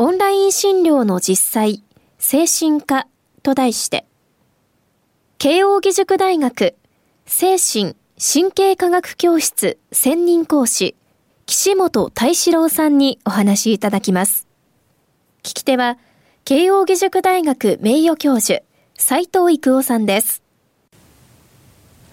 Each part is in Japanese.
オンライン診療の実際精神科と題して慶應義塾大学精神神経科学教室専任講師岸本太志郎さんにお話いただきます。聞き手は、慶應義塾大学名誉教授、斉藤育夫さんです。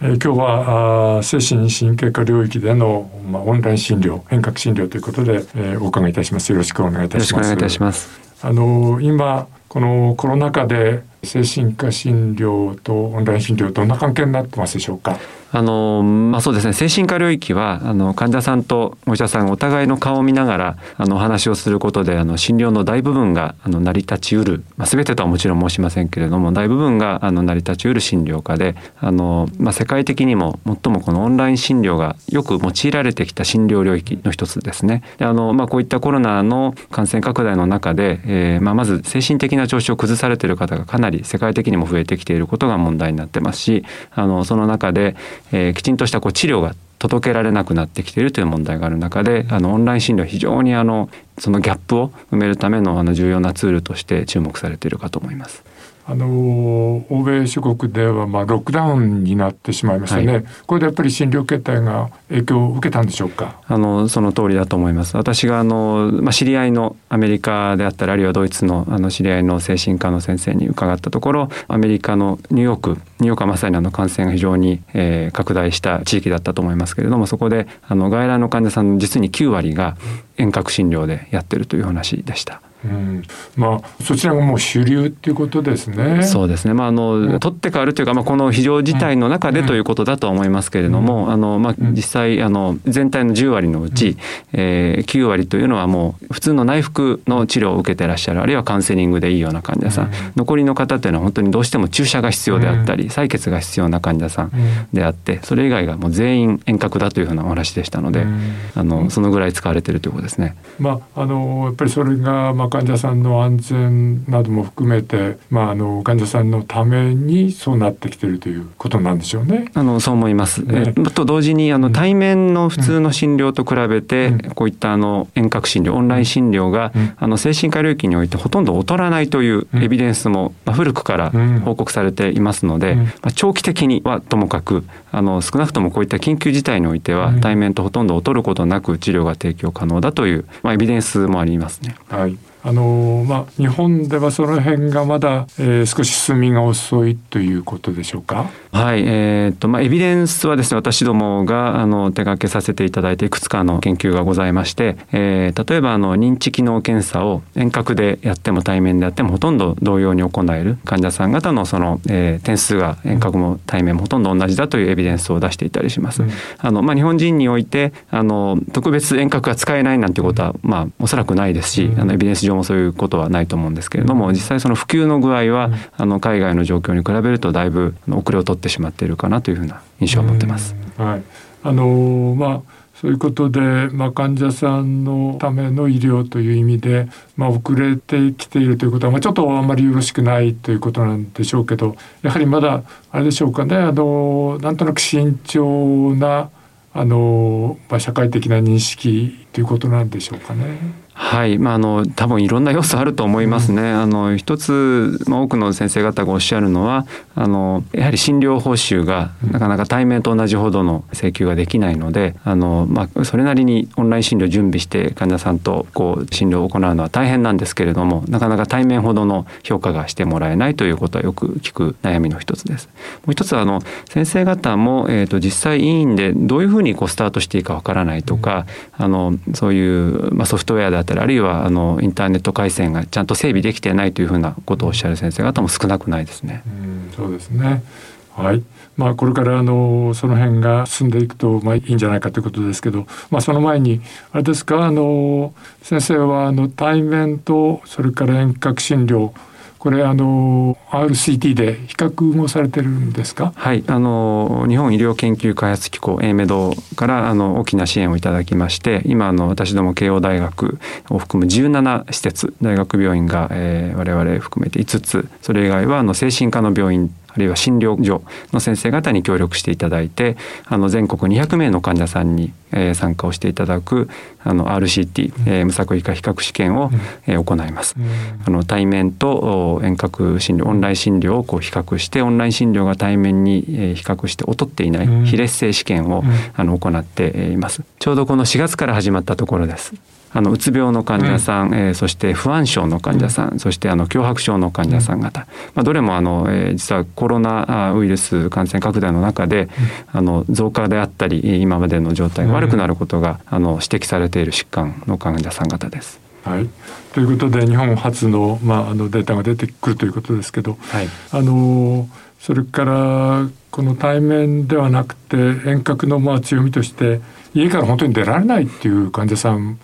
えー、今日はあ精神神経科領域での、まあ、オンライン診療遠隔診療ということで、えー、お伺いいたします。よろしくお願いいたします。よろしくお願いいたします。あの今このコロナ禍で精神科診療とオンライン診療どんな関係になってますでしょうか？あのまあ、そうですね。精神科領域はあの患者さんとお医者さんお互いの顔を見ながらあのお話をすることであの診療の大部分があの成り立ちうる、まあ、全てとはもちろん申しませんけれども大部分があの成り立ちうる診療科であの、まあ、世界的にも最もこのオンライン診療がよく用いられてきた診療領域の一つですね。であのまあ、こういったコロナの感染拡大の中で、えーまあ、まず精神的な調子を崩されている方がかなり世界的にも増えてきていることが問題になってますしあのその中で、えー、きちんとしたこう治療が届けられなくなってきているという問題がある中であのオンライン診療非常にあのそのギャップを埋めるためのあの重要なツールとして注目されているかと思います。あの欧米諸国ではまあロックダウンになってしまいましたね、はい、これでやっぱり診療形態が影響を受けたんでしょうか？あのその通りだと思います。私があの、まあ、知り合いのアメリカであったりあるいはドイツのあの知り合いの精神科の先生に伺ったところアメリカのニューヨークニューヨークはまさにあの感染が非常に、えー、拡大した地域だったと思いますけれどもそこであの外来の患者さんの実に9割が遠隔診療でやってるという話でした。うん、まあそちらがもう主流っていうことですね。そうですね。まああの、うん、取って変わるというかまあこの非常事態の中でということだと思いますけれども、うん、あのまあ実際あの全体の10割のうち、うん、えー、9割というのはもう普通の内服の治療を受けてらっしゃるあるいはカウンセリングでいいような患者さん、残りの方というのは本当にどうしても注射が必要であったり、採血が必要な患者さんであって、それ以外がもう全員遠隔だというふうなお話でしたので、あのそのぐらい使われているということですね。まああのやっぱりそれがまあ患者さんの安全なども含めて、まあ、あの患者さんのためにそうなってきているということなんでしょうね。あのそう思います。ね、えと同時にあの対面の普通の診療と比べて、うん、こういったあの遠隔診療オンライン診療が、うん、あの精神科領域においてほとんど劣らないというエビデンスも、まあ、古くから報告されていますので、まあ、長期的にはともかくあの少なくともこういった緊急事態においては、対面とほとんど劣ることなく治療が提供可能だという、まあ、エビデンスもありますね。はいあのまあ、日本ではその辺がまだ、えー、少し進みが遅いということでしょうか？はい、えー、っとまあエビデンスはですね私どもがあの手掛けさせていただいていくつかの研究がございまして、えー、例えばあの認知機能検査を遠隔でやっても対面でやってもほとんど同様に行える患者さん方のその、えー、点数が遠隔も対面もほとんど同じだというエビデンスを出していたりします。うん、あのまあ日本人においてあの特別遠隔が使えないなんてことはまあおそらくないですし、うん、あのエビデンス上もそういうことはないと思うんですけれども実際その普及の具合はあの海外の状況に比べるとだいぶ遅れを取ってしまっているかなというふうな印象を持ってます。はい、あのまあそういうことで、まあ、患者さんのための医療という意味で、まあ、遅れてきているということは、まあ、ちょっとあんまりよろしくないということなんでしょうけどやはりまだあれでしょうかね。あのなんとなく慎重なあの、まあ、社会的な認識ということなんでしょうかね。はい、まあ、あの多分いろんな要素あると思いますね。あの一つ、まあ、多くの先生方がおっしゃるのはあのやはり診療報酬がなかなか対面と同じほどの請求ができないのであの、まあ、それなりにオンライン診療準備して患者さんとこう診療を行うのは大変なんですけれどもなかなか対面ほどの評価がしてもらえないということはよく聞く悩みの一つです。もう一つはあの先生方も、えーと、実際委員でどういうふうにこうスタートしていいかわからないとか、あのそういう、まあ、ソフトウェアったりあるいはあのインターネット回線がちゃんと整備できてないというふうなことをおっしゃる先生方も少なくないですね。うんそうですねはいまあ、これからあのその辺が進んでいくとまあいいんじゃないかということですけど、まあ、その前にあれですかあの先生はあの対面とそれから遠隔診療これあの RCT で比較もされてるんですか？はい。あの日本医療研究開発機構 A メドからあの大きな支援をいただきまして今あの私ども慶応大学を含む17施設大学病院が、えー、我々含めて5つそれ以外はあの精神科の病院あるいは診療所の先生方に協力していただいてあの全国200名の患者さんに、えー、参加をしていただくあの RCT、えー、無作為化比較試験を、えー、行います。あの対面と遠隔診療オンライン診療をこう比較してオンライン診療が対面に、えー、比較して劣っていない比列性試験を、あの行っています。ちょうどこの4月から始まったところです。あのうつ病の患者さん、うん、えー、そして不安症の患者さん、うん、そしてあの強迫症の患者さん方、まあ、どれもあの、えー、実はコロナウイルス感染拡大の中で、あの増加であったり今までの状態が悪くなることが、あの指摘されている疾患の患者さん方です。はい、ということで日本初の,、まあ、あのデータが出てくるということですけど、はい、あのそれからこの対面ではなくて遠隔のまあ強みとして家から本当に出られないっていう患者さん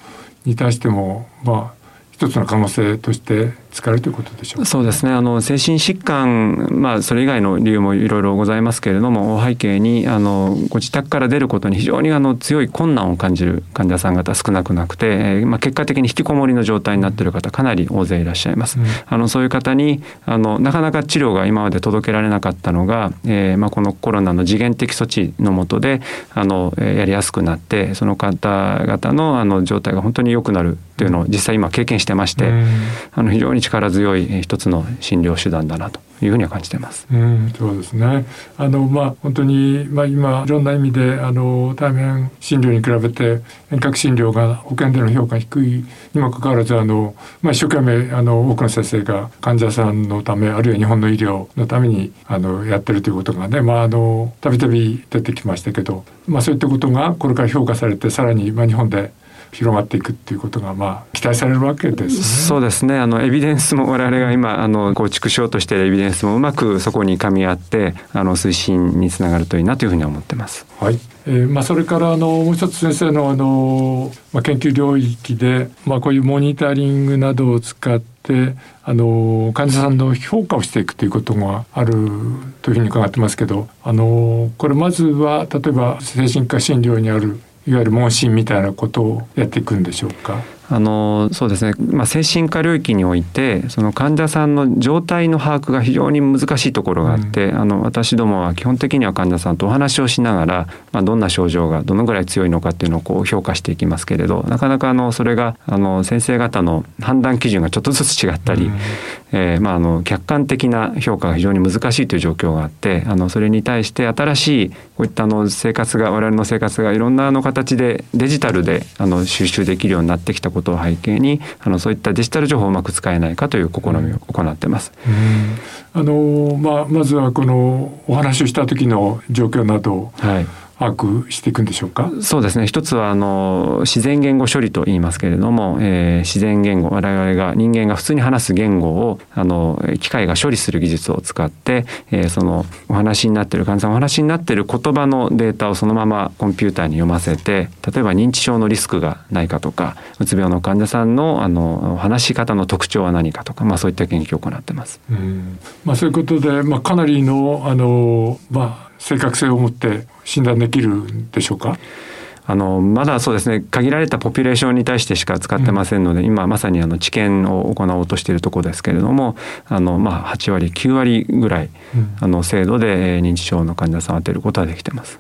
に対してもまあ一つの可能性として使えるということでしょうそうですね。あの精神疾患、まあ、それ以外の理由もいろいろございますけれども背景にあのご自宅から出ることに非常にあの強い困難を感じる患者さん方少なくなくて、えーまあ、結果的に引きこもりの状態になっている方かなり大勢いらっしゃいます。うん、あのそういう方にあのなかなか治療が今まで届けられなかったのが、えーまあ、このコロナの次元的措置の下であのやりやすくなってその方々のあの状態が本当に良くなるというのを実際今経験してまして、うん、あの非常に力強い一つの診療手段だなというふうには感じてます。うん、そうですね。あのまあ本当にまあ今いろんな意味であの対面診療に比べて遠隔診療が保険での評価低いにもかかわらずあのまあ一生懸命あの多くの先生が患者さんのためあるいは日本の医療のためにあのやってるということがねまああのたびたび出てきましたけど、まあそういったことがこれから評価されてさらにまあ日本で広がっていくっていうことがまあ期待されるわけです、ね、そうですねあのエビデンスも我々が今あの構築しようとしているエビデンスもうまくそこに噛み合ってあの推進につながるといいなというふうに思ってます。はい。えー、まあそれからあのもう一つ先生のあのまあ研究領域でまあこういうモニタリングなどを使ってあの患者さんの評価をしていくということがあるというふうに伺ってますけどあのこれまずは例えば精神科診療にあるいわゆる問診みたいなことをやっていくんでしょうか？あのそうですね、まあ、精神科領域においてその患者さんの状態の把握が非常に難しいところがあって、うん、あの私どもは基本的には患者さんとお話をしながら、まあ、どんな症状がどのぐらい強いのかっていうのをこう評価していきますけれどなかなかあのそれがあの先生方の判断基準がちょっとずつ違ったり、うん、えー、まあ、あの客観的な評価が非常に難しいという状況があってあのそれに対して新しいこういったあの生活が我々の生活がいろんなあの形でデジタルであの収集できるようになってきたことを背景にあのそういったデジタル情報をうまく使えないかという試みを行ってます。あのまあ、まずはこのお話をした時の状況など、はい把握していくんでしょうか？そうですね。一つはあの自然言語処理と言いますけれども、えー、自然言語我々が人間が普通に話す言語をあの機械が処理する技術を使って、えー、そのお話になってる患者さんお話になってる言葉のデータをそのままコンピューターに読ませて例えば認知症のリスクがないかとかうつ病の患者さんのあの話し方の特徴は何かとか、まあ、そういった研究を行ってます。うん。まあ、そういうことで、まあ、かなりのあの、まあ、正確性を持って診断できるんでしょうか？あのまだそうですね。限られたポピュレーションに対してしか使ってませんので、うん、今まさにあの治験を行おうとしているところですけれどもあの、まあ、8割9割ぐらい、うん、あの精度で認知症の患者さんを当てることはできてます。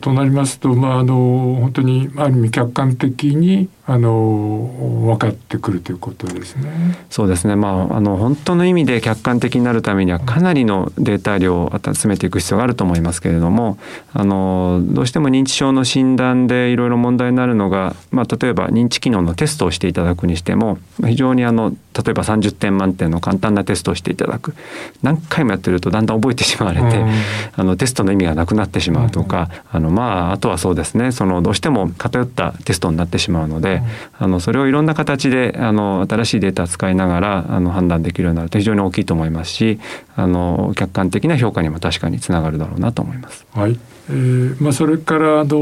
となりますと、まあ、あの本当にある意味客観的にあの分かってくるということですね。そうですね。まああの本当の意味で客観的になるためにはかなりのデータ量を集めていく必要があると思いますけれども、あのどうしても認知症の診断でいろいろ問題になるのが、まあ例えば認知機能のテストをしていただくにしても、非常にあの例えば30点満点の簡単なテストをしていただく何回もやってるとだんだん覚えてしまわれて、あのテストの意味がなくなってしまうとか、あのまああとはそうですねそのどうしても偏ったテストになってしまうのでで、あのそれをいろんな形であの新しいデータを使いながらあの判断できるようになると非常に大きいと思いますしあの客観的な評価にも確かにつながるだろうなと思います。はい。えーまあ、それからあの、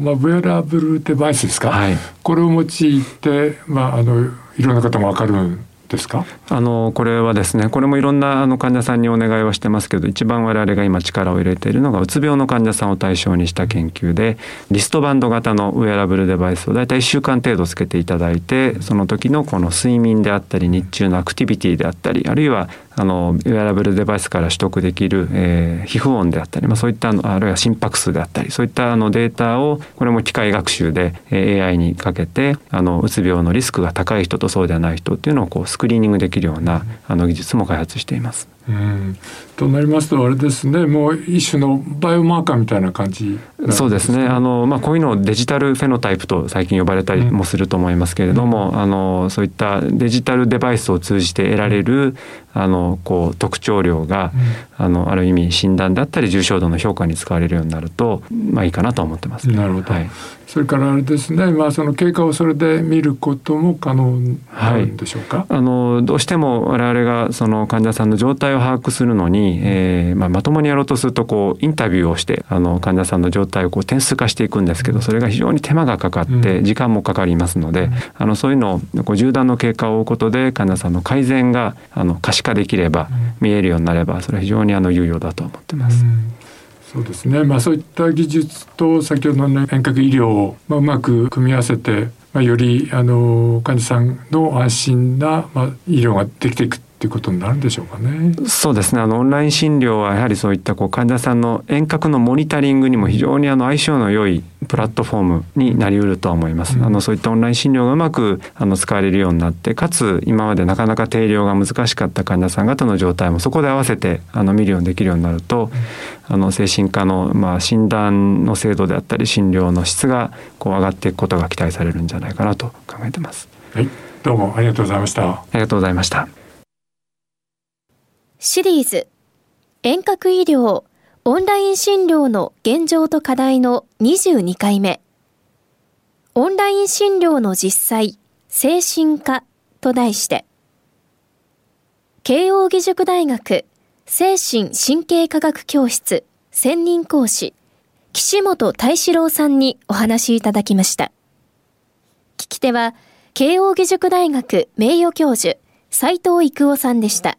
まあ、ウェアラブルデバイスですか、はい、これを用いて、まあ、あのいろんな方も分かるですか？あのこれはですねこれもいろんなあの患者さんにお願いはしてますけど一番我々が今力を入れているのがうつ病の患者さんを対象にした研究でリストバンド型のウェアラブルデバイスを大体1週間程度つけていただいてその時のこの睡眠であったり日中のアクティビティであったりあるいはあのウェアラブルデバイスから取得できる、えー、皮膚音であったり、まあ、そういったあるいは心拍数であったりそういったあのデータをこれも機械学習で、AI にかけてあのうつ病のリスクが高い人とそうではない人っていうのをこうスクリーニングできるようなあの技術も開発しています。うん。となりますとあれですねもう一種のバイオマーカーみたいな感じそうですね。あの、まあ、こういうのをデジタルフェノタイプと最近呼ばれたりもすると思いますけれども、うん、あのそういったデジタルデバイスを通じて得られるあのこう特徴量が、うん、あのある意味診断だったり重症度の評価に使われるようになるとまあいいかなと思ってます、なるほど、はい、それからあれですね、まあ、その経過をそれで見ることも可能なんでしょうか、はい、あのどうしても我々がその患者さんの状態を把握するのに、えーまあ、まともにやろうとするとこうインタビューをしてあの患者さんの状態をこう点数化していくんですけどそれが非常に手間がかかって時間もかかりますので、うん、あのそういうのをこう縦断の経過を追うことで患者さんの改善があの可視化できれば、見えるようになればそれは非常ににあの有用だと思ってます。そうですね、まあ、そういった技術と先ほどの、遠隔医療を、まあ、うまく組み合わせて、まあ、よりあの患者さんの安心な、まあ、医療ができていくっていうことになるんでしょうかね。そうですね。あのオンライン診療はやはりそういったこう患者さんの遠隔のモニタリングにも非常にあの相性の良いプラットフォームになりうるとは思います。うん、あのそういったオンライン診療がうまくあの使われるようになって、かつ今までなかなか定量が難しかった患者さん方の状態もそこで合わせてあの見るようにできるようになると、うん、あの精神科のまあ診断の精度であったり診療の質がこう上がっていくことが期待されるんじゃないかなと考えてます。はい、どうもありがとうございました。ありがとうございました。シリーズ。遠隔医療オンライン診療の現状と課題の22回目。オンライン診療の実際精神科と題して。慶應義塾大学精神神経科学教室専任講師岸本太志郎さんにお話いただきました。聞き手は慶應義塾大学名誉教授斉藤育夫さんでした。